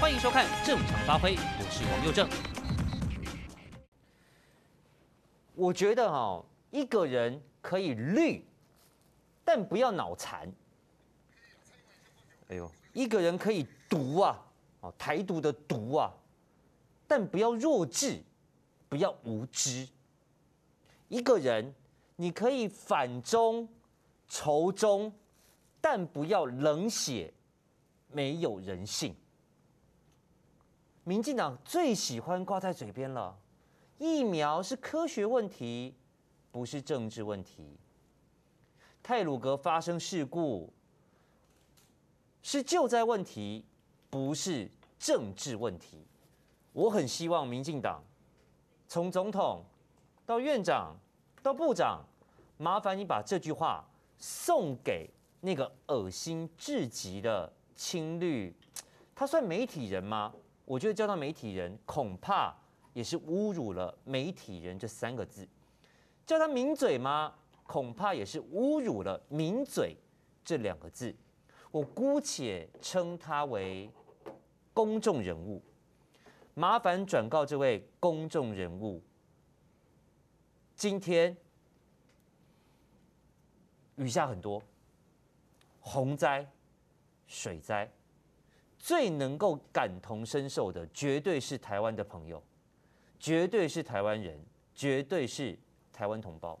欢迎收看《正常发挥》，我是王佑正。我觉得哈、哦，一个人可以绿，但不要脑残。哎呦，一个人可以毒啊，哦，台独的毒啊，但不要弱智，不要无知。一个人你可以反中、仇中，但不要冷血，没有人性。民进党最喜欢挂在嘴边了。疫苗是科学问题，不是政治问题。泰鲁格发生事故是救灾问题，不是政治问题。我很希望民进党从总统到院长到部长，麻烦你把这句话送给那个恶心至极的青绿。他算媒体人吗？我觉得叫他媒体人恐怕。也是侮辱了“媒体人”这三个字，叫他名嘴吗？恐怕也是侮辱了“名嘴”这两个字。我姑且称他为公众人物。麻烦转告这位公众人物，今天雨下很多，洪灾、水灾，最能够感同身受的，绝对是台湾的朋友。绝对是台湾人，绝对是台湾同胞。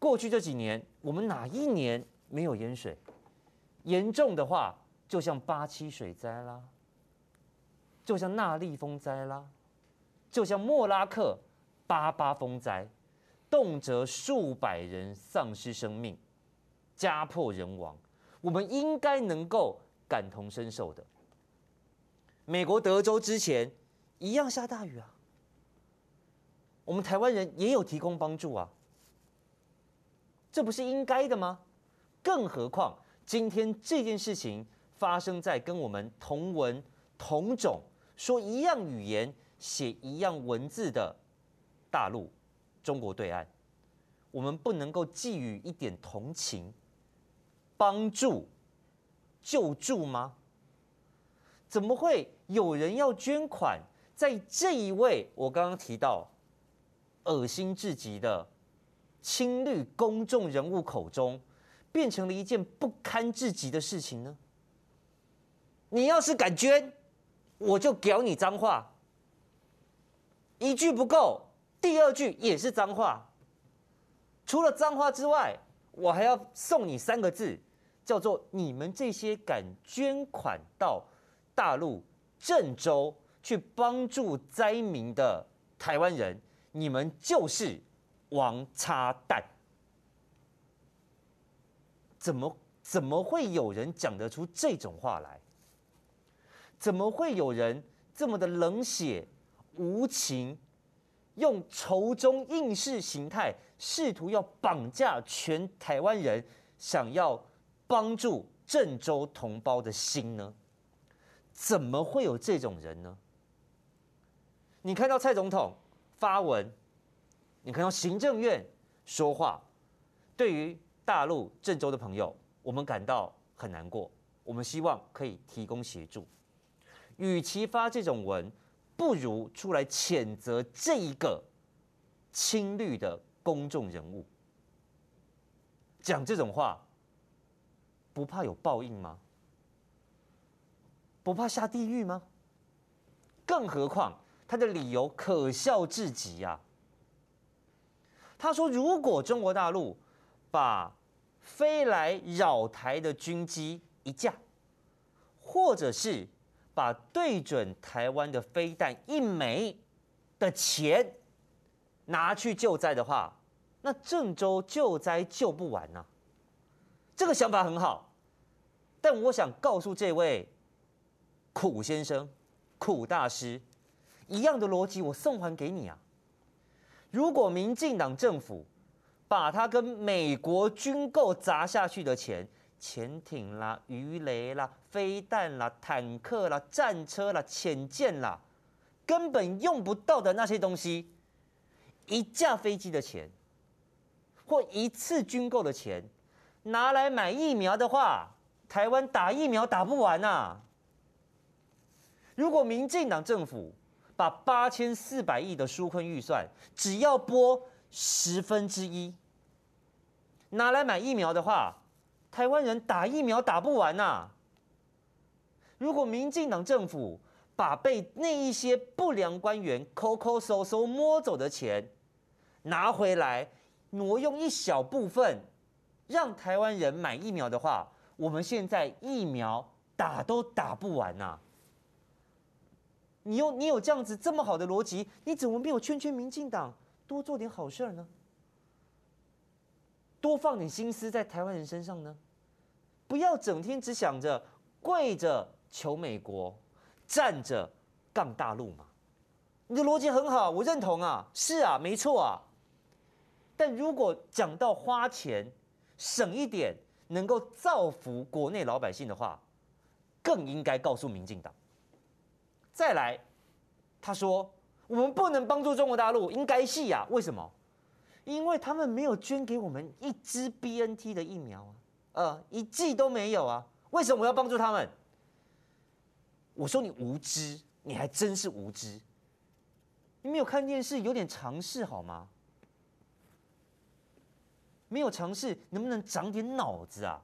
过去这几年，我们哪一年没有淹水？严重的话，就像八七水灾啦，就像纳莉风灾啦，就像莫拉克八八风灾，动辄数百人丧失生命，家破人亡。我们应该能够感同身受的。美国德州之前。一样下大雨啊！我们台湾人也有提供帮助啊，这不是应该的吗？更何况今天这件事情发生在跟我们同文同种、说一样语言、写一样文字的大陆中国对岸，我们不能够寄予一点同情、帮助、救助吗？怎么会有人要捐款？在这一位我刚刚提到恶心至极的青绿公众人物口中，变成了一件不堪至极的事情呢？你要是敢捐，我就屌你脏话，一句不够，第二句也是脏话。除了脏话之外，我还要送你三个字，叫做“你们这些敢捐款到大陆郑州”去帮助灾民的台湾人，你们就是王八蛋！怎么怎么会有人讲得出这种话来？怎么会有人这么的冷血无情，用仇中应试形态，试图要绑架全台湾人，想要帮助郑州同胞的心呢？怎么会有这种人呢？你看到蔡总统发文，你看到行政院说话，对于大陆郑州的朋友，我们感到很难过。我们希望可以提供协助。与其发这种文，不如出来谴责这一个青绿的公众人物。讲这种话，不怕有报应吗？不怕下地狱吗？更何况。他的理由可笑至极啊！他说：“如果中国大陆把飞来扰台的军机一架，或者是把对准台湾的飞弹一枚的钱拿去救灾的话，那郑州救灾救不完呐、”这个想法很好，但我想告诉这位苦先生、苦大师。一样的逻辑，我送还给你啊！如果民进党政府把它跟美国军购砸下去的钱，潜艇啦、鱼雷啦、飞弹啦、坦克啦、战车啦、潜舰啦，根本用不到的那些东西，一架飞机的钱，或一次军购的钱，拿来买疫苗的话，台湾打疫苗打不完呐、啊！如果民进党政府把八千四百亿的纾困预算，只要拨十分之一拿来买疫苗的话，台湾人打疫苗打不完呐、啊。如果民进党政府把被那一些不良官员抠抠搜搜摸走的钱拿回来，挪用一小部分，让台湾人买疫苗的话，我们现在疫苗打都打不完呐、啊。你有你有这样子这么好的逻辑，你怎么没有劝劝民进党多做点好事呢？多放点心思在台湾人身上呢？不要整天只想着跪着求美国，站着杠大陆嘛。你的逻辑很好，我认同啊，是啊，没错啊。但如果讲到花钱省一点，能够造福国内老百姓的话，更应该告诉民进党。再来，他说我们不能帮助中国大陆，应该系啊？为什么？因为他们没有捐给我们一支 BNT 的疫苗啊，呃，一剂都没有啊。为什么我要帮助他们？我说你无知，你还真是无知。你没有看电视，有点常识好吗？没有尝试，能不能长点脑子啊？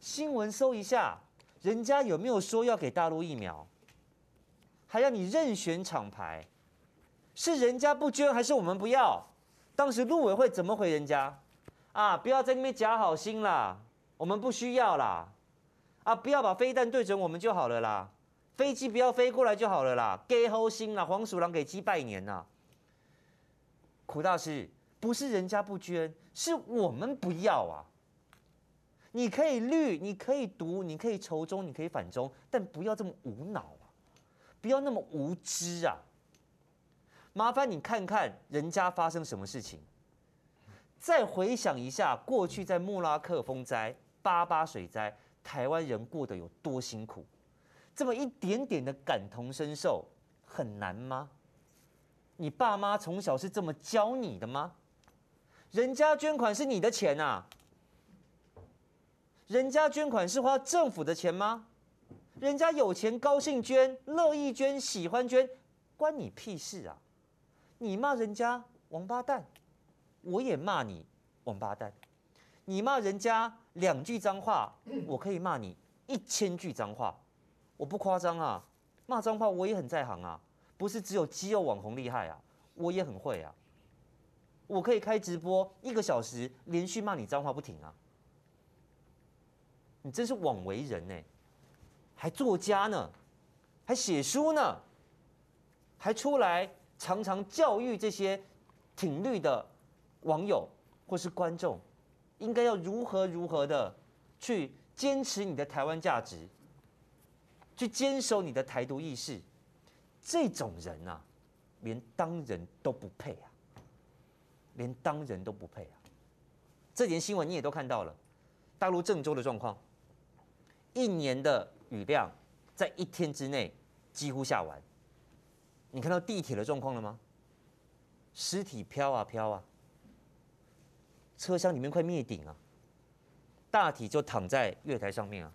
新闻搜一下，人家有没有说要给大陆疫苗？还要你任选厂牌，是人家不捐还是我们不要？当时陆委会怎么回人家？啊，不要在那边假好心啦，我们不需要啦。啊，不要把飞弹对准我们就好了啦，飞机不要飞过来就好了啦。给好心啦，黄鼠狼给鸡拜年呐。苦大师，不是人家不捐，是我们不要啊。你可以绿，你可以读，你可以仇中，你可以反中，但不要这么无脑。不要那么无知啊！麻烦你看看人家发生什么事情，再回想一下过去在莫拉克风灾、八八水灾，台湾人过得有多辛苦。这么一点点的感同身受很难吗？你爸妈从小是这么教你的吗？人家捐款是你的钱啊，人家捐款是花政府的钱吗？人家有钱高兴捐，乐意捐，喜欢捐，关你屁事啊！你骂人家王八蛋，我也骂你王八蛋。你骂人家两句脏话，我可以骂你一千句脏话，我不夸张啊！骂脏话我也很在行啊，不是只有肌肉网红厉害啊，我也很会啊。我可以开直播一个小时，连续骂你脏话不停啊！你真是枉为人呢、还作家呢，还写书呢，还出来常常教育这些挺绿的网友或是观众，应该要如何如何的去坚持你的台湾价值，去坚守你的台独意识。这种人啊，连当人都不配啊，连当人都不配啊。这点新闻你也都看到了，大陆郑州的状况，一年的。雨量在一天之内几乎下完，你看到地铁的状况了吗？尸体飘啊飘啊，车厢里面快灭顶啊，大体就躺在月台上面啊，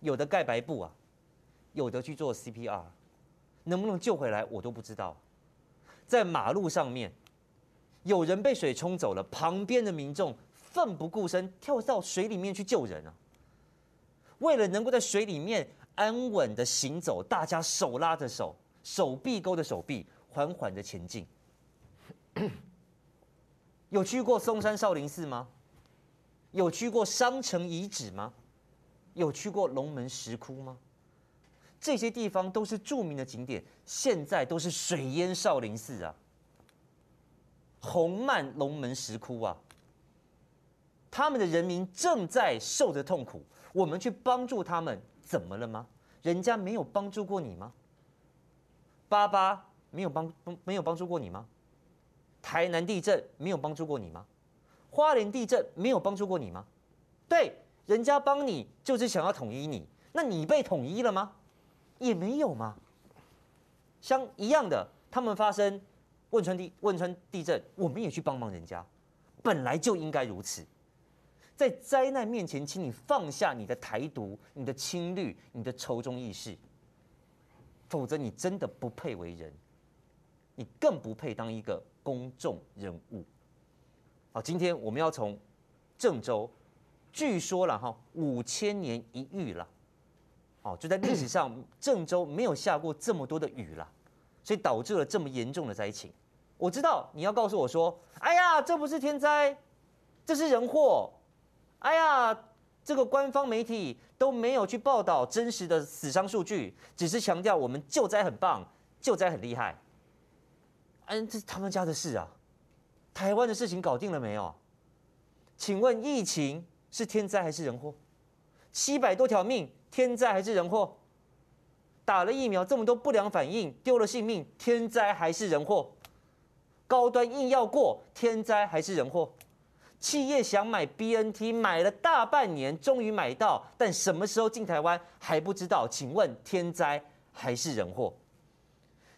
有的盖白布啊，有的去做 CPR，能不能救回来我都不知道。在马路上面，有人被水冲走了，旁边的民众奋不顾身跳到水里面去救人啊。为了能够在水里面安稳的行走，大家手拉着手，手臂勾着手臂，缓缓的前进。有去过嵩山少林寺吗？有去过商城遗址吗？有去过龙门石窟吗？这些地方都是著名的景点，现在都是水淹少林寺啊，洪漫龙门石窟啊，他们的人民正在受着痛苦。我们去帮助他们，怎么了吗？人家没有帮助过你吗？八八没有帮没有帮助过你吗？台南地震没有帮助过你吗？花莲地震没有帮助过你吗？对，人家帮你就是想要统一你，那你被统一了吗？也没有吗？像一样的，他们发生汶川地汶川地震，我们也去帮忙人家，本来就应该如此。在灾难面前，请你放下你的台独、你的亲绿、你的仇中意识。否则你真的不配为人，你更不配当一个公众人物。好，今天我们要从郑州，据说了哈，五千年一遇了，哦，就在历史上郑州没有下过这么多的雨了，所以导致了这么严重的灾情。我知道你要告诉我说，哎呀，这不是天灾，这是人祸，哎呀。这个官方媒体都没有去报道真实的死伤数据，只是强调我们救灾很棒，救灾很厉害。嗯，这是他们家的事啊，台湾的事情搞定了没有？请问疫情是天灾还是人祸？七百多条命，天灾还是人祸？打了疫苗这么多不良反应，丢了性命，天灾还是人祸？高端硬要过，天灾还是人祸？企业想买 BNT，买了大半年，终于买到，但什么时候进台湾还不知道。请问天灾还是人祸？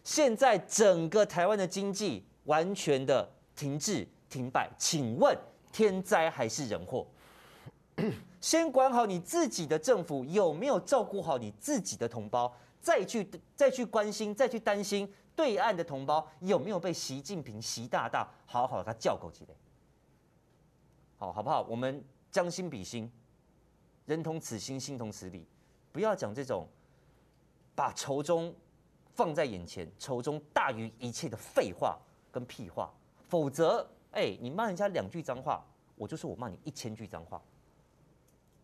现在整个台湾的经济完全的停滞停摆，请问天灾还是人祸？先管好你自己的政府有没有照顾好你自己的同胞，再去再去关心，再去担心对岸的同胞有没有被习近平习大大好好的他叫狗几嘞？好，好不好？我们将心比心，人同此心，心同此理，不要讲这种把仇中放在眼前，仇中大于一切的废话跟屁话。否则，哎，你骂人家两句脏话，我就说我骂你一千句脏话。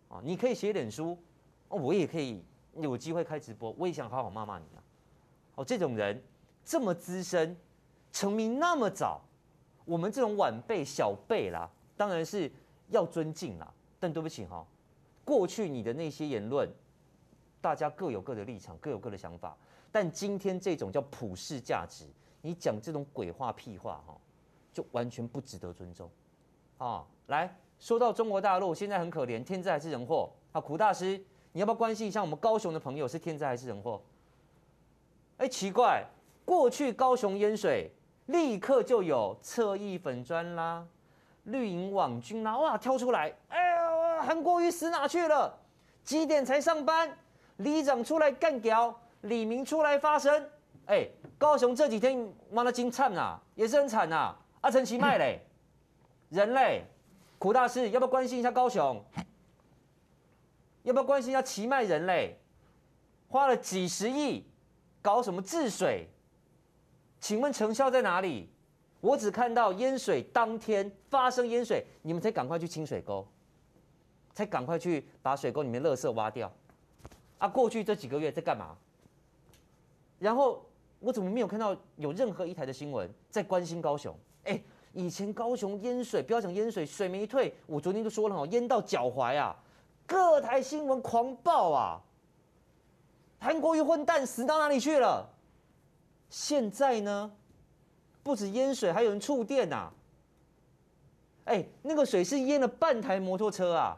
啊，你可以写点书，我也可以有机会开直播，我也想好好骂骂你啊。哦，这种人这么资深，成名那么早，我们这种晚辈小辈啦。当然是要尊敬啦，但对不起哈，过去你的那些言论，大家各有各的立场，各有各的想法。但今天这种叫普世价值，你讲这种鬼话屁话哈，就完全不值得尊重啊！来说到中国大陆现在很可怜，天灾还是人祸啊？苦大师，你要不要关心一下我们高雄的朋友是天灾还是人祸？哎，奇怪，过去高雄淹水，立刻就有侧翼粉砖啦。绿营网军啦，哇，跳出来！哎呀，韩国瑜死哪去了？几点才上班？里长出来干屌，李明出来发声。哎，高雄这几天妈的金惨啊，也是很惨呐。阿陈其迈嘞，人类，苦大师要不要关心一下高雄？要不要关心一下奇迈人类？花了几十亿搞什么治水？请问成效在哪里？我只看到淹水当天发生淹水，你们才赶快去清水沟，才赶快去把水沟里面垃圾挖掉。啊，过去这几个月在干嘛？然后我怎么没有看到有任何一台的新闻在关心高雄？哎，以前高雄淹水，不要讲淹水，水没退，我昨天就说了哦，淹到脚踝啊，各台新闻狂爆啊。韩国瑜混蛋死到哪里去了？现在呢？不止淹水，还有人触电呐！哎，那个水是淹了半台摩托车啊，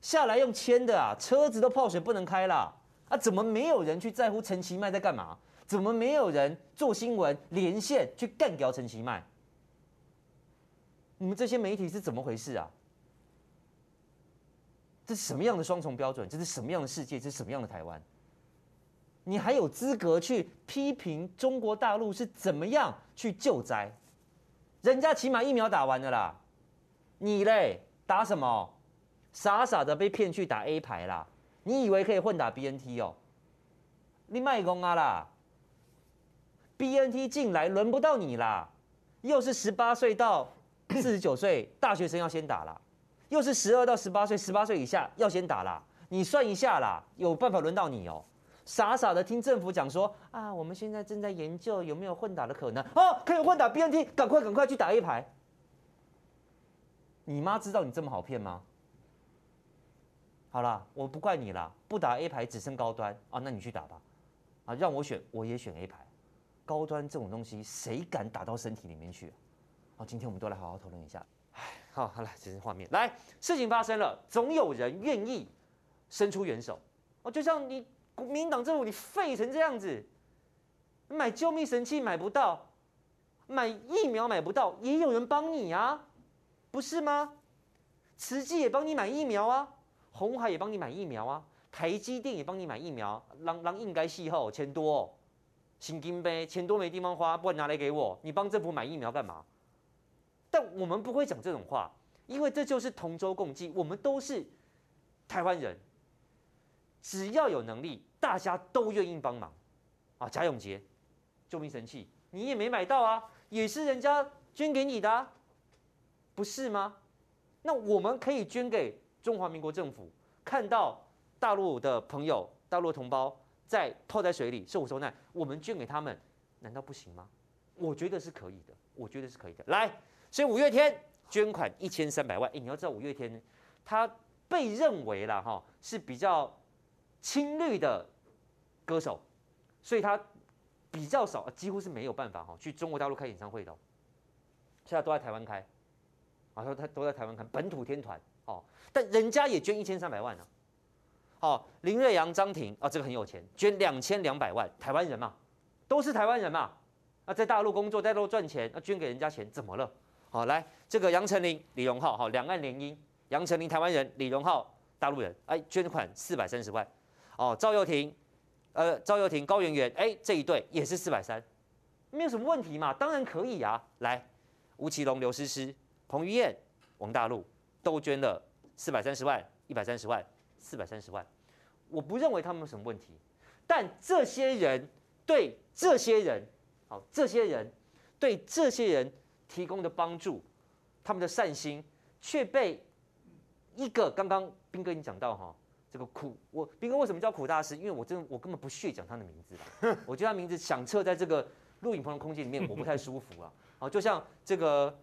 下来用牵的啊，车子都泡水不能开了啊！怎么没有人去在乎陈其迈在干嘛？怎么没有人做新闻连线去干掉陈其迈？你们这些媒体是怎么回事啊？这是什么样的双重标准？这是什么样的世界？这是什么样的台湾？你还有资格去批评中国大陆是怎么样去救灾？人家起码疫苗打完了啦，你嘞打什么？傻傻的被骗去打 A 牌啦？你以为可以混打 BNT 哦？你卖公啊啦！BNT 进来轮不到你啦，又是十八岁到 四十九岁大学生要先打啦，又是十二到十八岁，十八岁以下要先打啦。你算一下啦，有办法轮到你哦？傻傻的听政府讲说啊，我们现在正在研究有没有混打的可能哦，可以混打 BNT，赶快赶快去打 A 牌。你妈知道你这么好骗吗？好啦，我不怪你啦，不打 A 牌只剩高端啊，那你去打吧。啊，让我选我也选 A 牌，高端这种东西谁敢打到身体里面去啊？好，今天我们都来好好讨论一下。哎，好，好了，这是画面。来，事情发生了，总有人愿意伸出援手哦，就像你。国民党政府，你废成这样子，买救命神器买不到，买疫苗买不到，也有人帮你啊，不是吗？慈济也帮你买疫苗啊，红海也帮你买疫苗啊，台积电也帮你买疫苗，让让应该气候钱多，新金杯钱多没地方花，不然拿来给我，你帮政府买疫苗干嘛？但我们不会讲这种话，因为这就是同舟共济，我们都是台湾人，只要有能力，大家都愿意帮忙啊！贾永杰救命神器，你也没买到啊，也是人家捐给你的啊，不是吗？那我们可以捐给中华民国政府，看到大陆的朋友、大陆同胞在泡在水里受苦受难，我们捐给他们，难道不行吗？我觉得是可以的，我觉得是可以的。来，所以五月天捐款一千三百万。哎，你要知道五月天，他被认为了哈是比较青绿的歌手，所以他比较少，几乎是没有办法哈去中国大陆开演唱会的，现在都在台湾开。啊，说他都在台湾看本土天团哦，但人家也捐一千三百万呢、啊。哦，林瑞阳、张庭啊，这个很有钱，捐两千两百万，台湾人嘛，都是台湾人嘛。啊，在大陆工作，在大陆赚钱，那捐给人家钱怎么了？好，来这个杨丞琳、李荣浩，好，两岸联姻，杨丞琳台湾人，李荣浩大陆人，哎，捐款四百三十万。哦，赵又廷，呃，赵又廷、高圆圆，哎，这一对也是四百三，没有什么问题嘛，当然可以啊。来，吴奇隆、刘诗诗。彭于晏、王大陆都捐了四百三十万、一百三十万、四百三十万，我不认为他们有什么问题，但这些人对这些人，好，这些人对这些人提供的帮助，他们的善心却被一个刚刚彬哥已经讲到哈，这个苦，我斌哥为什么叫苦大师？因为我真的我根本不屑讲他的名字啦，我觉得他名字响彻在这个录影棚的空间里面，我不太舒服啊，好，就像这个。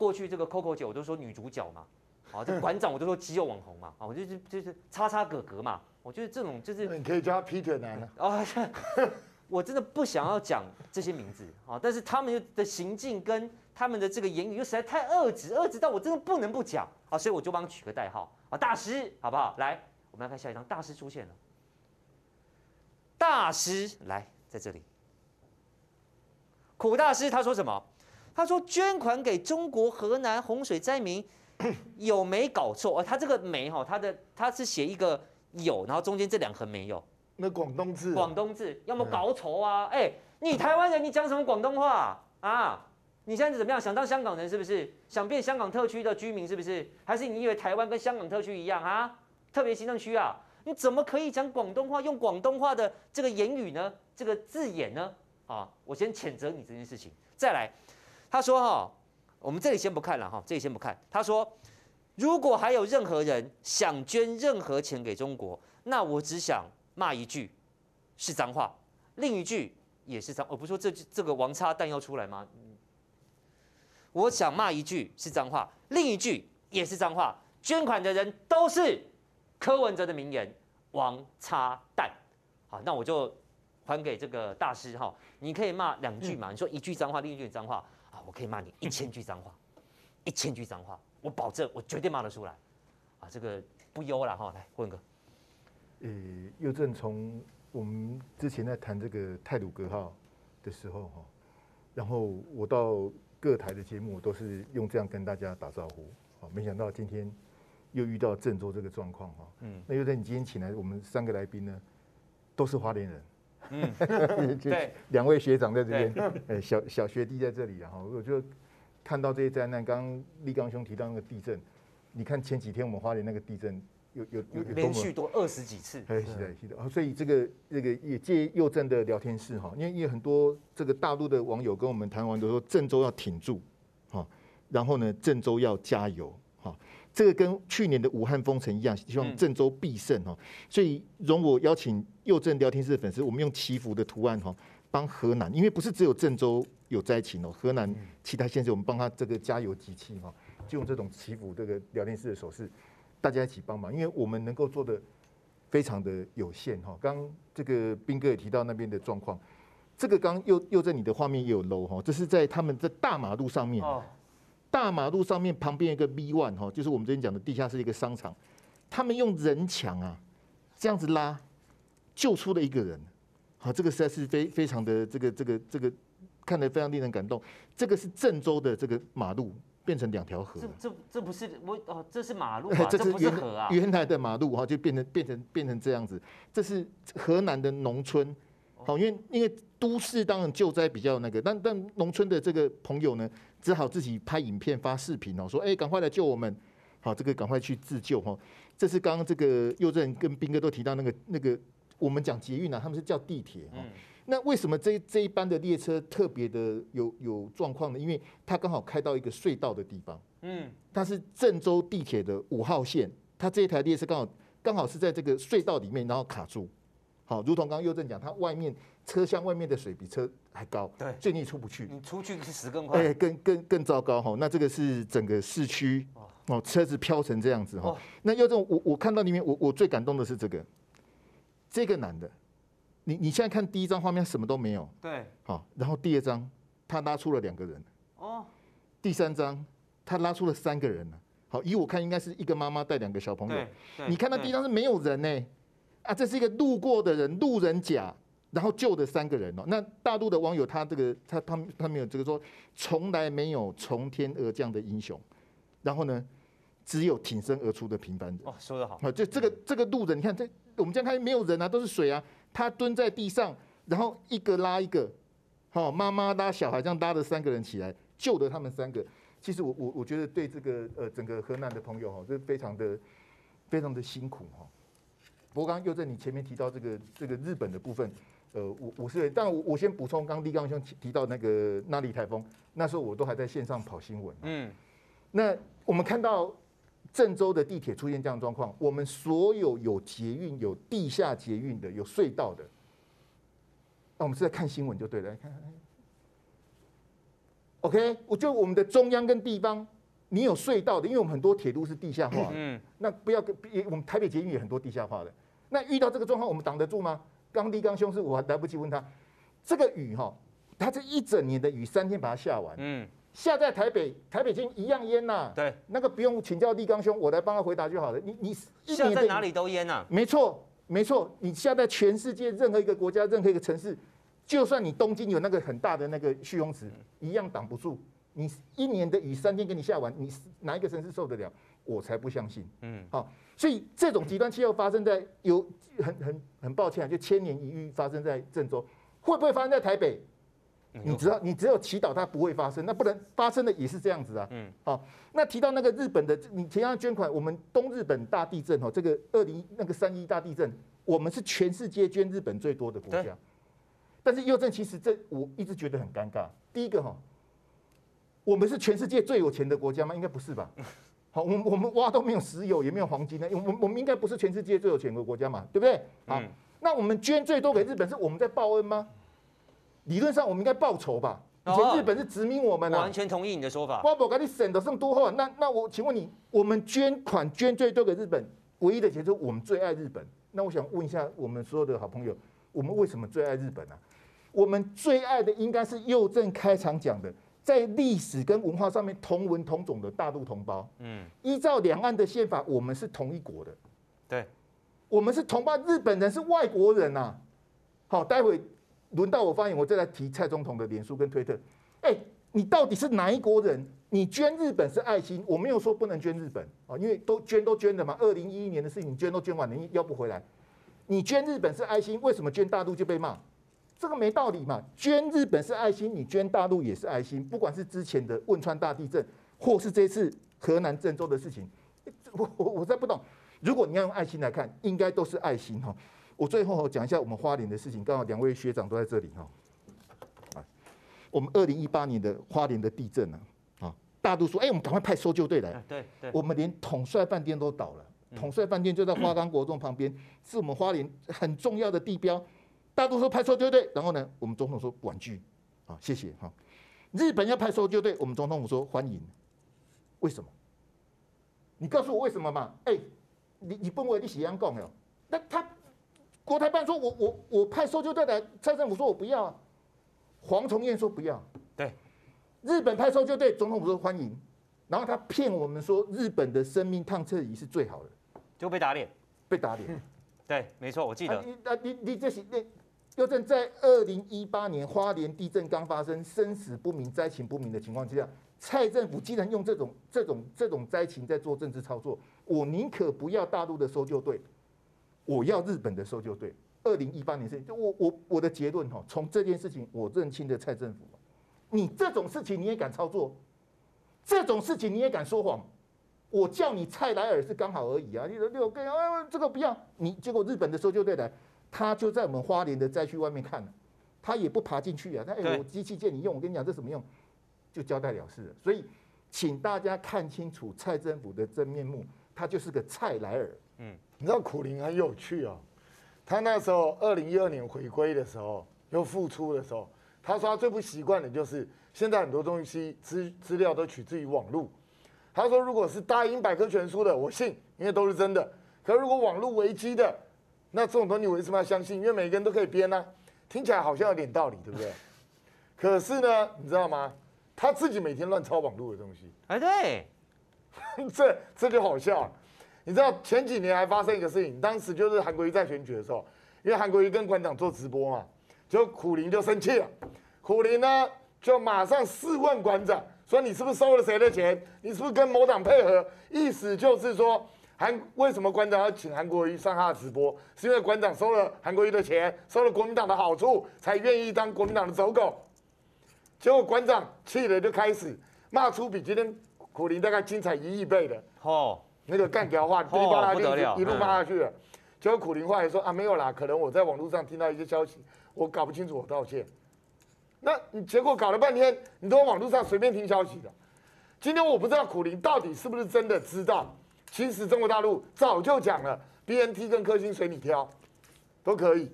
过去这个 Coco 姐我都说女主角嘛，啊，这个馆长我都说肌肉网红嘛，啊，我就是就是叉叉哥哥嘛，我觉得这种就是你可以叫他 Peter 男的啊，我真的不想要讲这些名字。啊，但是他们的行径跟他们的这个言语又实在太恶质，恶质到我真的不能不讲。啊，所以我就帮他取个代号。啊，大师好不好？来，我们来看下一张，大师出现了，大师来在这里，苦大师他说什么？他说捐款给中国河南洪水灾民，有没搞错？哦，他这个没哈，他的他是写一个有，然后中间这两横没有。那广东字，广东字，要么搞错啊？哎、欸，你台湾人，你讲什么广东话啊？你现在怎么样？想当香港人是不是？想变香港特区的居民是不是？还是你以为台湾跟香港特区一样啊？特别行政区啊？你怎么可以讲广东话？用广东话的这个言语呢？这个字眼呢？啊，我先谴责你这件事情。再来。他说：“哈，我们这里先不看了哈，这里先不看。他说，如果还有任何人想捐任何钱给中国，那我只想骂一句，是脏话；另一句也是脏。我不是说这这个王叉蛋要出来吗？我想骂一句是脏话，另一句也是脏话。捐款的人都是柯文哲的名言，王叉蛋。好，那我就还给这个大师哈，你可以骂两句嘛？你说一句脏话，另一句脏话啊。”我可以骂你一千句脏话，一千句脏话，我保证，我绝对骂得出来。啊，这个不忧了哈，来问哥。呃，又正从我们之前在谈这个泰鲁格号的时候哈，然后我到各台的节目都是用这样跟大家打招呼。啊，没想到今天又遇到郑州这个状况哈。嗯。那又在你今天请来我们三个来宾呢，都是花莲人。嗯，对，两位学长在这边，哎，小小学弟在这里，然后我就看到这些灾难。刚刚立刚兄提到那个地震，你看前几天我们花莲那个地震有有有连续多二十几次，哎，是的，是的。所以这个这个也借右正的聊天室哈，因为因为很多这个大陆的网友跟我们谈完都说郑州要挺住，哈，然后呢郑州要加油，哈。这个跟去年的武汉封城一样，希望郑州必胜哈。所以容我邀请佑正聊天室的粉丝，我们用祈福的图案哈，帮河南，因为不是只有郑州有灾情哦，河南其他县市我们帮他这个加油集气哈，就用这种祈福这个聊天室的手势，大家一起帮忙，因为我们能够做的非常的有限哈。刚这个斌哥也提到那边的状况，这个刚佑佑正你的画面也有 low 哈，这是在他们在大马路上面。大马路上面旁边一个 V One 哈，就是我们之前讲的地下室一个商场，他们用人墙啊这样子拉，救出了一个人，好，这个实在是非非常的这个这个这个看得非常令人感动。这个是郑州的这个马路变成两条河，这这这不是我哦，这是马路，这不是河啊，原来的马路哈就变成变成变成这样子，这是河南的农村好，因为因为都市当然救灾比较那个，但但农村的这个朋友呢，只好自己拍影片发视频哦，说哎，赶快来救我们，好，这个赶快去自救哈。这是刚刚这个佑正跟斌哥都提到那个那个，我们讲捷运啊，他们是叫地铁哈。那为什么这这一班的列车特别的有有状况呢？因为它刚好开到一个隧道的地方，嗯，它是郑州地铁的五号线，它这一台列车刚好刚好是在这个隧道里面，然后卡住。好，如同刚刚佑正讲，它外面车厢外面的水比车还高，对，所以你出不去，你出去是死更快，哎，更更更糟糕哈。那这个是整个市区哦，车子飘成这样子哈。那要这种，我我看到里面，我我最感动的是这个，这个男的，你你现在看第一张画面什么都没有，对，好，然后第二张他拉出了两个人，哦，第三张他拉出了三个人了，好，以我看应该是一个妈妈带两个小朋友，你看到第一张是没有人呢。啊，这是一个路过的人，路人甲，然后救的三个人哦。那大陆的网友他这个他他他没有这个说，从来没有从天而降的英雄，然后呢，只有挺身而出的平凡人。哦，说得好。啊，就这个这个路人，你看这我们这样看没有人啊，都是水啊。他蹲在地上，然后一个拉一个，好，妈妈拉小孩，这样拉着三个人起来，救了他们三个。其实我我我觉得对这个呃整个河南的朋友哈，这非常的非常的辛苦哈。不过刚刚又在你前面提到这个这个日本的部分，呃，我我是，但我我先补充，刚刚立刚兄提到那个那莉台风，那时候我都还在线上跑新闻。嗯，那我们看到郑州的地铁出现这样状况，我们所有有捷运、有地下捷运的、有隧道的，那我们是在看新闻就对了。看，OK，我就我们的中央跟地方。你有隧道的，因为我们很多铁路是地下化的。嗯，那不要跟我们台北捷运也很多地下化的。那遇到这个状况，我们挡得住吗？刚弟刚兄是我还来不及问他，这个雨哈，他这一整年的雨三天把它下完。嗯，下在台北，台北捷运一样淹呐。对，那个不用请教立刚兄，我来帮他回答就好了。你你下在哪里都淹呐？没错没错，你下在全世界任何一个国家、任何一个城市，就算你东京有那个很大的那个蓄洪池，一样挡不住。你一年的雨三天给你下完，你哪一个城市受得了？我才不相信。嗯，好，所以这种极端气候发生在有很很很抱歉啊，就千年一遇发生在郑州，会不会发生在台北？你只要你只有祈祷它不会发生，那不能发生的也是这样子啊。嗯，好，那提到那个日本的，你提到捐款，我们东日本大地震哦，这个二零那个三一大地震，我们是全世界捐日本最多的国家。但是佑正其实这我一直觉得很尴尬。第一个哈。我们是全世界最有钱的国家吗？应该不是吧。好，我我们挖都没有石油，也没有黄金呢。我们我们应该不是全世界最有钱的国家嘛，对不对？好，那我们捐最多给日本，是我们在报恩吗？理论上我们应该报仇吧。以前日本是殖民我们的。完全同意你的说法。我不跟你省的这么多，那那我请问你，我们捐款捐最多给日本，唯一的解释我们最爱日本。那我想问一下我们所有的好朋友，我们为什么最爱日本呢？我们最爱的应该是右正开场讲的。在历史跟文化上面同文同种的大陆同胞，嗯，依照两岸的宪法，我们是同一国的，对，我们是同胞。日本人是外国人呐。好，待会轮到我发言，我再来提蔡总统的脸书跟推特。哎，你到底是哪一国人？你捐日本是爱心，我没有说不能捐日本啊，因为都捐都捐的嘛。二零一一年的事情，你捐都捐完了，你要不回来？你捐日本是爱心，为什么捐大陆就被骂？这个没道理嘛！捐日本是爱心，你捐大陆也是爱心。不管是之前的汶川大地震，或是这次河南郑州的事情，我我我再不懂。如果你要用爱心来看，应该都是爱心哈。我最后讲一下我们花莲的事情，刚好两位学长都在这里哈。啊，我们二零一八年的花莲的地震呢，啊，大陆说，哎，我们赶快派搜救队来。对对。我们连统帅饭店都倒了，统帅饭店就在花岗国中旁边，是我们花莲很重要的地标。大陆说派搜救队，然后呢，我们总统说婉拒，好，谢谢哈。日本要派搜救队，我们总统府说欢迎，为什么？你告诉我为什么嘛？哎，你你不为你喜洋讲哟？那他国台办说我我我派搜救队来，蔡政府说我不要啊，黄崇彦说不要，对，日本派搜救队，总统府说欢迎，然后他骗我们说日本的生命探测仪是最好的，就被打脸，被打脸，对，没错，我记得。啊、你啊你你这是那。又正在二零一八年花莲地震刚发生、生死不明、灾情不明的情况之下，蔡政府竟然用这种、这种、这种灾情在做政治操作。我宁可不要大陆的搜救队，我要日本的搜救队。二零一八年事情，我我我的结论哈，从这件事情我认清的蔡政府，你这种事情你也敢操作，这种事情你也敢说谎，我叫你蔡莱尔是刚好而已啊，你说六个啊这个不要，你结果日本的搜救队来，他就在我们花莲的灾区外面看了，他也不爬进去啊，他哎我机器借你用，我跟你讲这什么用，就交代了事了，所以请大家看清楚蔡政府的真面目，他就是个蔡莱尔，嗯，你知道苦苓很有趣啊、哦。他那时候二零一二年回归的时候，又复出的时候，他说他最不习惯的就是现在很多东西资资料都取自于网络。他说如果是大英百科全书的，我信，因为都是真的。可是如果网络维基的，那这种东西我为什么要相信？因为每个人都可以编啊，听起来好像有点道理，对不对？可是呢，你知道吗？他自己每天乱抄网络的东西，哎，对，这这就好笑。你知道前几年还发生一个事情，当时就是韩国瑜在选举的时候，因为韩国瑜跟馆长做直播嘛，就苦林就生气了，苦林呢就马上试问馆长，说你是不是收了谁的钱？你是不是跟某党配合？意思就是说，韩为什么馆长要请韩国瑜上他的直播？是因为馆长收了韩国瑜的钱，收了国民党的好处，才愿意当国民党的走狗。结果馆长气了，就开始骂出比今天苦林大概精彩一亿倍的。哦。那个干掉话，噼里啪啦就一路骂下去了。结果苦林话也说啊，没有啦，可能我在网络上听到一些消息，我搞不清楚，我道歉。那你结果搞了半天，你都在网络上随便听消息的。今天我不知道苦林到底是不是真的知道，其实中国大陆早就讲了，BNT 跟科兴随你挑，都可以。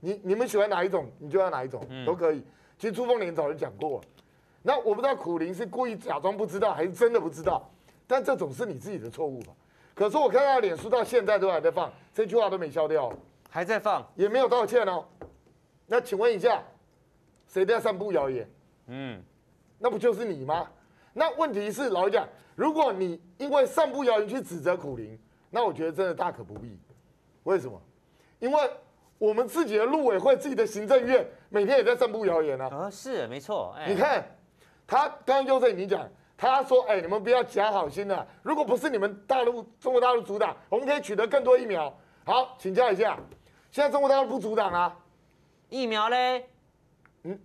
你你们喜欢哪一种，你就要哪一种，都可以。其实朱凤莲早就讲过了。那我不知道苦苓是故意假装不知道，还是真的不知道。但这总是你自己的错误吧？可是我看到脸书到现在都还在放这句话都没消掉，还在放，也没有道歉哦。那请问一下，谁在散布谣言？嗯，那不就是你吗？那问题是老实讲，如果你因为散布谣言去指责苦苓，那我觉得真的大可不必。为什么？因为我们自己的陆委会、自己的行政院每天也在散布谣言啊。啊，是没错。你看他刚刚就在你讲。他说：“哎，你们不要假好心了。如果不是你们大陆中国大陆阻挡，我们可以取得更多疫苗。好，请教一下，现在中国大陆不阻挡啊？疫苗嘞？嗯，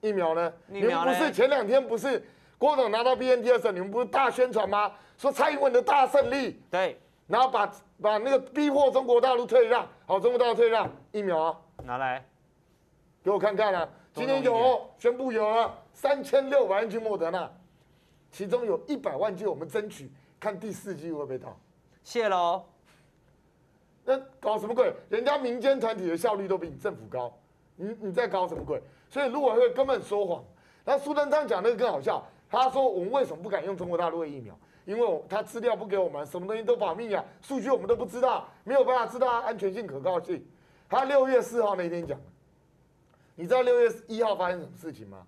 疫苗呢？你们不是前两天不是郭董拿到 BNT 的时候，你们不是大宣传吗？说蔡英文的大胜利，对，然后把把那个逼迫中国大陆退让，好，中国大陆退让疫苗啊，拿来给我看看啊。今天有宣布有了三千六百万剂莫德纳。”其中有一百万剂，我们争取看第四季会不会到。谢喽。那搞什么鬼？人家民间团体的效率都比你政府高，你你在搞什么鬼？所以陆委会根本说谎。那苏贞昌讲那个更好笑，他说我们为什么不敢用中国大陆的疫苗？因为他资料不给我们，什么东西都保密啊，数据我们都不知道，没有办法知道安全性、可靠性。他六月四号那天讲，你知道六月一号发生什么事情吗？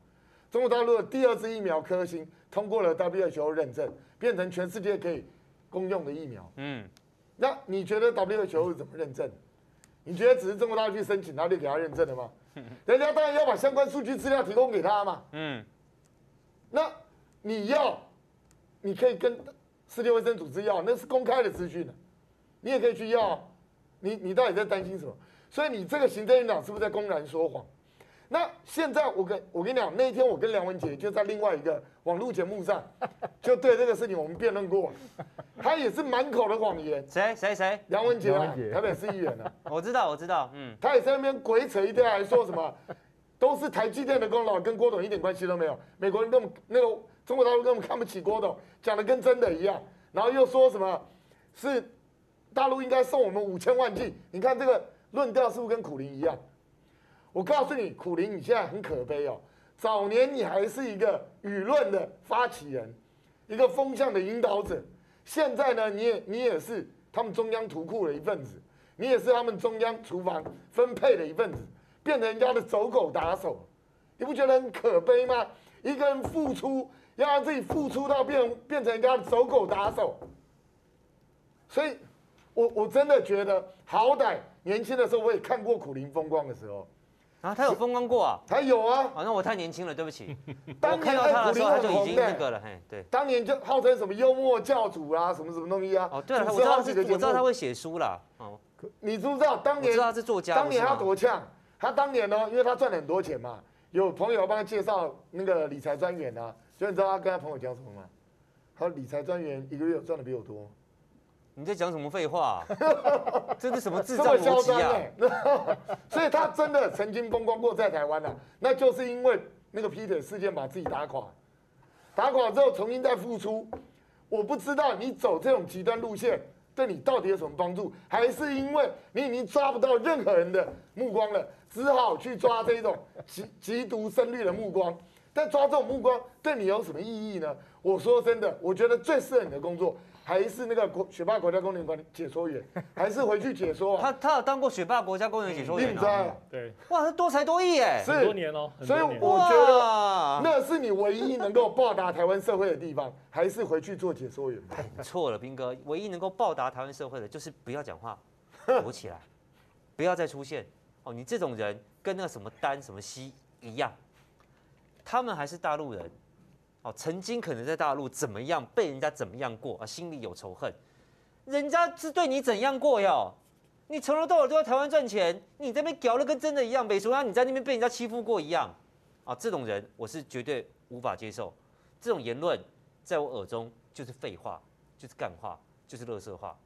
中国大陆的第二支疫苗科兴通过了 WHO 认证，变成全世界可以公用的疫苗。嗯，那你觉得 WHO 是怎么认证？你觉得只是中国大陆去申请，然后就给他认证的吗？人家当然要把相关数据资料提供给他嘛。嗯，那你要，你可以跟世界卫生组织要，那是公开的资讯，你也可以去要。你你到底在担心什么？所以你这个行政院长是不是在公然说谎？那现在我跟我跟你讲，那一天我跟梁文杰就在另外一个网络节目上，就对这个事情我们辩论过，他也是满口的谎言。谁谁谁？梁文杰啊，台北市议员啊。我知道我知道，嗯。他也在那边鬼扯一堆，还说什么都是台积电的功劳，跟郭董一点关系都没有。美国人那么那个中国大陆根本看不起郭董，讲的跟真的一样。然后又说什么是大陆应该送我们五千万剂？你看这个论调是不是跟苦苓一样？我告诉你，苦苓，你现在很可悲哦。早年你还是一个舆论的发起人，一个风向的引导者。现在呢，你也你也是他们中央图库的一份子，你也是他们中央厨房分配的一份子，变成人家的走狗打手，你不觉得很可悲吗？一个人付出，要让自己付出到变变成人家的走狗打手。所以，我我真的觉得，好歹年轻的时候我也看过苦苓风光的时候。啊，他有风光过啊？他有啊。啊，那我太年轻了，对不起。当 年我看到他的时候，他就哎已经那个了，嘿，对。当年就号称什么幽默教主啊，什么什么东西啊？哦，对了，我知道是，我知道他会写书啦。哦，你知不知道当年？我知道他是作家。当年他多呛，他当年呢，因为他赚了很多钱嘛，有朋友帮他介绍那个理财专员啊，所以你知道他跟他朋友讲什么吗？他说理财专员一个月赚的比我多。你在讲什么废话、啊？这是什么智障逻辑啊？所以他真的曾经风光过在台湾啊，那就是因为那个劈腿事件把自己打垮，打垮之后重新再复出。我不知道你走这种极端路线对你到底有什么帮助，还是因为你已经抓不到任何人的目光了，只好去抓这种极极独深绿的目光。但抓这种目光对你有什么意义呢？我说真的，我觉得最适合你的工作。还是那个国雪霸国家公园管理解说员，还是回去解说、啊。他他有当过雪霸国家公园解说员、啊、对。哇，他多才多艺哎，很多年哦。所以我觉得那是你唯一能够报答台湾社会的地方，还是回去做解说员吧。错了，兵哥，唯一能够报答台湾社会的，就是不要讲话，躲起来，不要再出现。哦，你这种人跟那个什么丹什么西一样，他们还是大陆人。哦，曾经可能在大陆怎么样被人家怎么样过啊，心里有仇恨，人家是对你怎样过哟？你从头到尾都在台湾赚钱，你这边屌的跟真的一样，没说啊，你在那边被人家欺负过一样，啊，这种人我是绝对无法接受，这种言论在我耳中就是废话，就是干话，就是垃圾话。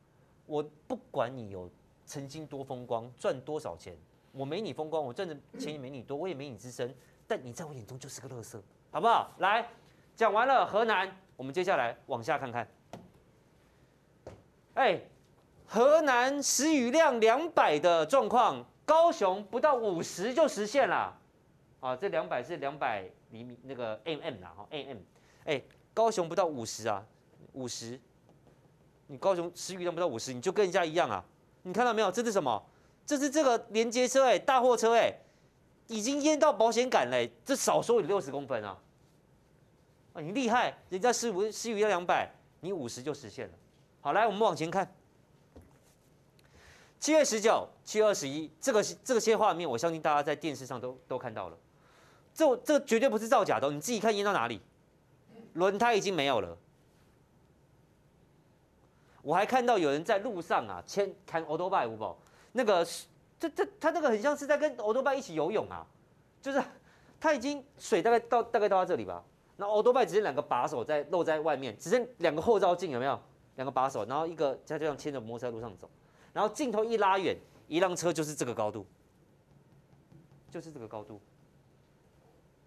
我不管你有曾经多风光，赚多少钱，我没你风光，我赚的钱也没你多，我也没你资深，但你在我眼中就是个垃圾，好不好？来。讲完了河南，我们接下来往下看看。哎，河南时雨量两百的状况，高雄不到五十就实现了。啊，这两百是两百厘米那个 mm 啦，哈 mm。哎，高雄不到五十啊，五十。你高雄时雨量不到五十，你就跟人家一样啊？你看到没有？这是什么？这是这个连接车哎，大货车哎，已经淹到保险杆嘞，这少说有六十公分啊。你厉害，人家时雨时雨要两百，你五十就实现了。好，来我们往前看。七月十九、七月二十一，这个这些画面，我相信大家在电视上都都看到了。这这绝对不是造假的，你自己看淹到哪里，轮胎已经没有了。我还看到有人在路上啊，牵看欧多拜五宝，那个这这他那个很像是在跟欧多拜一起游泳啊，就是他已经水大概到大概到他这里吧。那欧多拜只剩两个把手在露在外面，只剩两个后照镜，有没有？两个把手，然后一个他就这样牵着摩托车在路上走，然后镜头一拉远，一辆车就是这个高度，就是这个高度。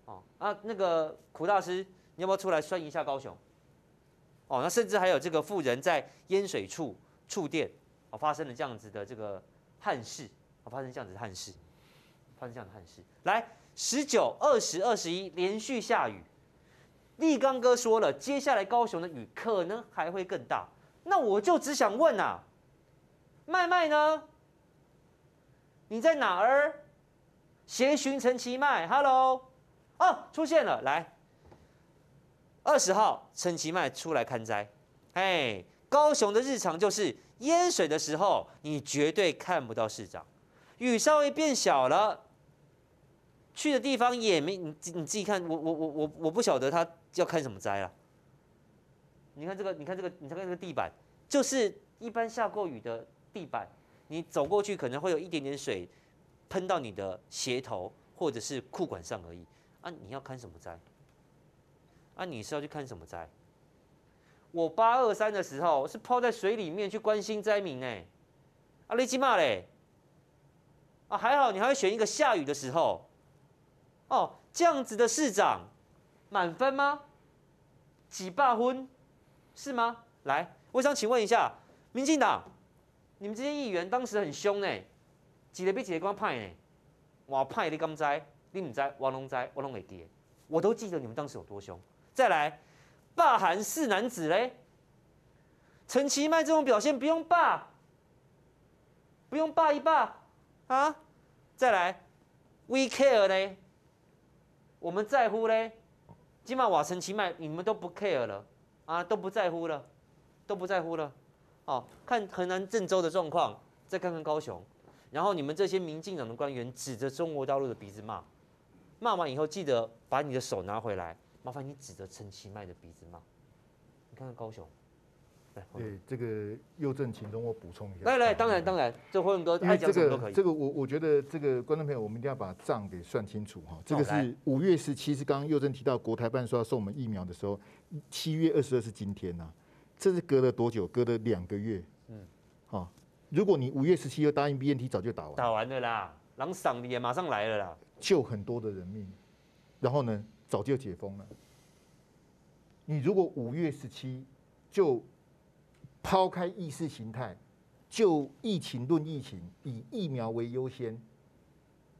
哦，啊，那个苦大师，你要不要出来酸一下高雄？哦，那甚至还有这个妇人在淹水处触电，哦，发生了这样子的这个憾事，发生这样子的憾事，发生这样的憾事。来，十九、二十、二十一连续下雨。立刚哥说了，接下来高雄的雨可能还会更大。那我就只想问啊，麦麦呢？你在哪儿？协寻陈其迈，Hello，哦，出现了，来，二十号陈其迈出来看灾。哎，高雄的日常就是淹水的时候，你绝对看不到市长。雨稍微变小了，去的地方也没你你自己看，我我我我我不晓得他。要看什么灾啊？你看这个，你看这个，你看这个地板，就是一般下过雨的地板，你走过去可能会有一点点水喷到你的鞋头或者是裤管上而已。啊，你要看什么灾？啊，你是要去看什么灾？我八二三的时候是泡在水里面去关心灾民呢。啊，你起码嘞？啊，还好你还会选一个下雨的时候。哦，这样子的市长。满分吗？几霸婚？是吗？来，我想请问一下，民进党，你们这些议员当时很凶呢，挤得比几个光派呢？我派你敢知？你唔知？我拢知，我拢会记。我都记得你们当时有多凶。再来，霸韩四男子嘞，陈其迈这种表现不用霸，不用霸一霸啊？再来，We care 呢，我们在乎嘞。起码瓦城奇迈，你们都不 care 了啊，都不在乎了，都不在乎了。哦，看河南郑州的状况，再看看高雄，然后你们这些民进党的官员指着中国大陆的鼻子骂，骂完以后记得把你的手拿回来，麻烦你指着陈其迈的鼻子骂。你看看高雄。对这个右正，请容我补充一下。来来，当然当然，这辉文哥爱讲什么都可以。这个我我觉得这个观众朋友，我们一定要把账给算清楚哈。这个是五月十七，是刚刚右正提到国台办说要送我们疫苗的时候，七月二十二是今天呐，这是隔了多久？隔了两个月。嗯，好，如果你五月十七又答应 BNT，早就打完。打完了啦，狼嗓也马上来了啦，救很多的人命，然后呢，早就解封了。你如果五月十七就抛开意识形态，就疫情论疫情，以疫苗为优先。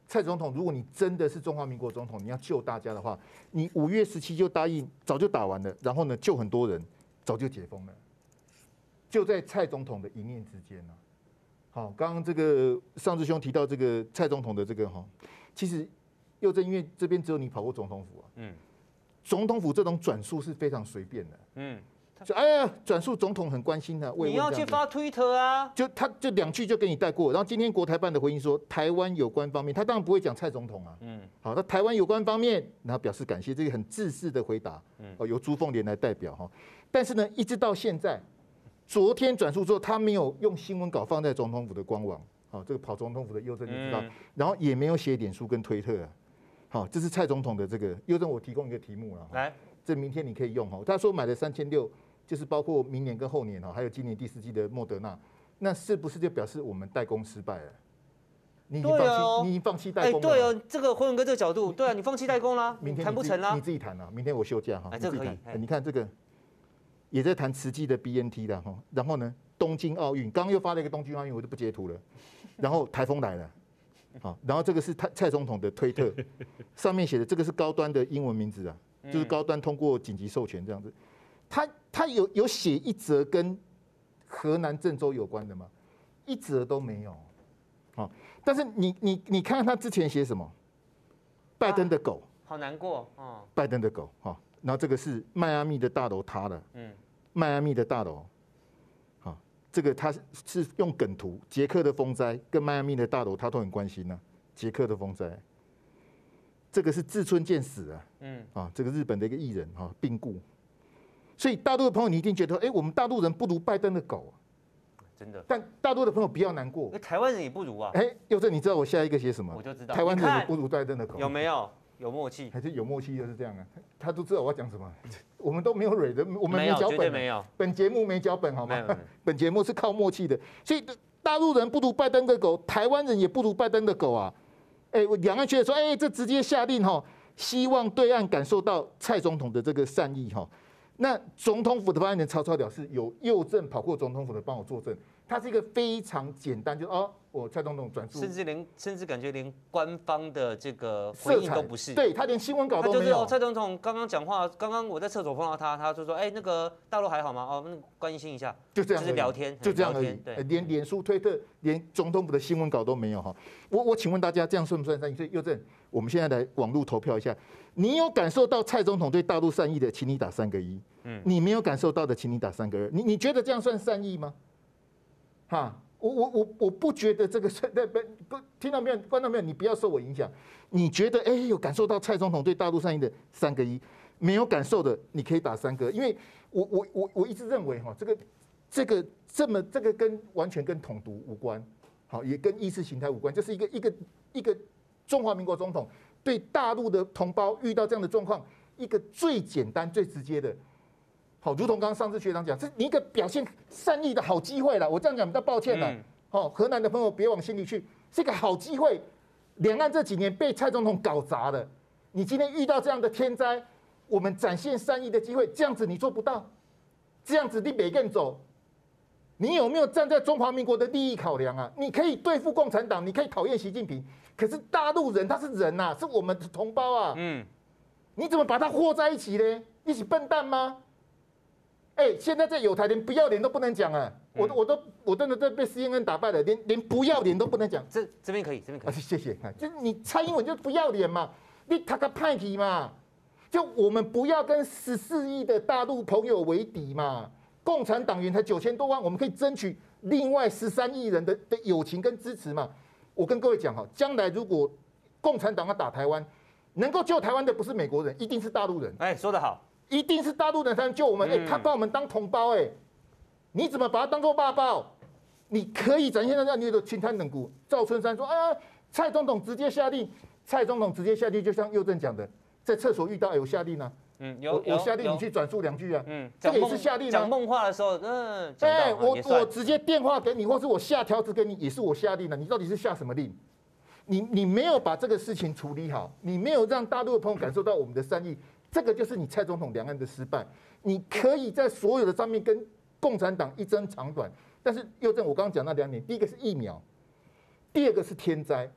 蔡总统，如果你真的是中华民国总统，你要救大家的话，你五月十七就答应，早就打完了，然后呢，救很多人，早就解封了，就在蔡总统的一念之间呢。好，刚刚这个尚志兄提到这个蔡总统的这个哈，其实又正因为这边只有你跑过总统府啊，嗯，总统府这种转述是非常随便的，嗯。就哎呀，转述总统很关心的，你要去发推特啊？就他就两句就给你带过，然后今天国台办的回应说，台湾有关方面，他当然不会讲蔡总统啊。嗯，好，那台湾有关方面，然后表示感谢，这个很自私的回答。嗯，哦，由朱凤莲来代表哈。但是呢，一直到现在，昨天转述之后，他没有用新闻稿放在总统府的官网。好，这个跑总统府的优政你知道，然后也没有写脸书跟推特啊。好，这是蔡总统的这个优政，我提供一个题目了。来，这明天你可以用哈。他说买了三千六。就是包括明年跟后年哈，还有今年第四季的莫德纳，那是不是就表示我们代工失败了？你已经放弃，你已经放弃代工了。对哦，这个辉文哥这个角度，对啊，你放弃代工了，明天谈不成啦，你自己谈啊。明天我休假哈，你自己谈。你看这个也在谈慈济的 BNT 的哈，然后呢，东京奥运刚刚又发了一个东京奥运，我就不截图了。然后台风来了，好，然后这个是蔡蔡总统的推特，上面写的这个是高端的英文名字啊，就是高端通过紧急授权这样子。他他有有写一则跟河南郑州有关的吗？一则都没有。好，但是你你你看看他之前写什么？拜登的狗，好难过哦。拜登的狗，好，然后这个是迈阿密的大楼塌了。嗯，迈阿密的大楼，好，这个他是用梗图，捷克的风灾跟迈阿密的大楼他都很关心呢。捷克的风灾，这个是志村健死啊。嗯，啊，这个日本的一个艺人哈病故。所以大陆的朋友，你一定觉得，哎，我们大陆人不如拜登的狗，真的。但大陆的朋友不要难过，台湾人也不如啊。哎，佑正，你知道我下一个写什么？我就知道，台湾人也不如拜登的狗。有没有？有默契？还是有默契就是这样啊？他都知道我要讲什么。我们都没有蕊的，我们没脚本，没有。本节目没脚本，好吗？本节目是靠默契的。所以大陆人不如拜登的狗，台湾人也不如拜登的狗啊。哎，我两岸觉得说，哎，这直接下令哈，希望对岸感受到蔡总统的这个善意哈。那总统府的发言人曹操表示，有右正跑过总统府的帮我作证，他是一个非常简单，就哦，我蔡总统转述，甚至连甚至感觉连官方的这个回应都不是，对他连新闻稿都没有。就是哦，蔡总统刚刚讲话，刚刚我在厕所碰到他，他就说，哎，那个大陆还好吗？哦，那关心一下，就这样，就是聊天，就这样而已。对，连脸书、推特，连总统府的新闻稿都没有哈。我我请问大家，这样算不算善意？所以右正，我们现在来网络投票一下。你有感受到蔡总统对大陆善意的，请你打三个一。嗯，你没有感受到的，请你打三个二。你你觉得这样算善意吗？哈，我我我我不觉得这个算。不不，听到没有？观众没有？你不要受我影响。你觉得哎，有感受到蔡总统对大陆善意的三个一，没有感受的，你可以打三个。因为我我我我一直认为哈，这个这个这么这个跟完全跟统独无关，好，也跟意识形态无关，就是一个一个一个中华民国总统。对大陆的同胞遇到这样的状况，一个最简单、最直接的，好，如同刚刚上次学长讲，这你一个表现善意的好机会了。我这样讲比较抱歉了，好，河南的朋友别往心里去，是一个好机会。两岸这几年被蔡总统搞砸了，你今天遇到这样的天灾，我们展现善意的机会，这样子你做不到，这样子你别更走，你有没有站在中华民国的利益考量啊？你可以对付共产党，你可以讨厌习近平。可是大陆人他是人呐、啊，是我们的同胞啊。嗯，你怎么把他和在一起呢？一起笨蛋吗？哎、欸，现在在友台连不要脸都不能讲啊！我我都我真的都被 CNN 打败了，连连不要脸都不能讲。这这边可以，这边可以。谢谢。就是你蔡英文就不要脸嘛，你他个派题嘛，就我们不要跟十四亿的大陆朋友为敌嘛。共产党员才九千多万，我们可以争取另外十三亿人的的友情跟支持嘛。我跟各位讲哈，将来如果共产党要打台湾，能够救台湾的不是美国人，一定是大陆人。哎，说得好，一定是大陆人才能救我们。哎、嗯，他把我们当同胞，哎，你怎么把他当做爸爸？你可以展现在你的青滩冷骨。赵春山说啊，蔡总统直接下令，蔡总统直接下令，就像右正讲的，在厕所遇到，有，下令呢、啊。嗯，有我，我下令你去转述两句啊。嗯，这个也是下令啊。讲梦话的时候，嗯，哎，我我直接电话给你，或是我下条子给你，也是我下令的。你到底是下什么令？你你没有把这个事情处理好，你没有让大陆的朋友感受到我们的善意，这个就是你蔡总统两岸的失败。你可以在所有的上面跟共产党一争长短，但是又正我刚刚讲那两点，第一个是疫苗，第二个是天灾。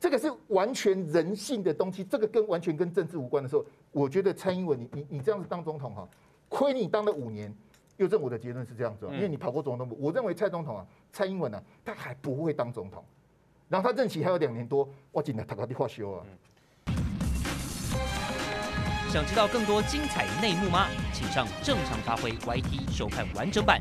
这个是完全人性的东西，这个跟完全跟政治无关的时候，我觉得蔡英文你你你这样子当总统哈，亏你当了五年。又正我的结论是这样子，因为你跑过总统部，我认为蔡总统啊，蔡英文啊，他还不会当总统，然后他任期还有两年多，我今天他搞的话修啊。想知道更多精彩内幕吗？请上正常发挥 YT 收看完整版。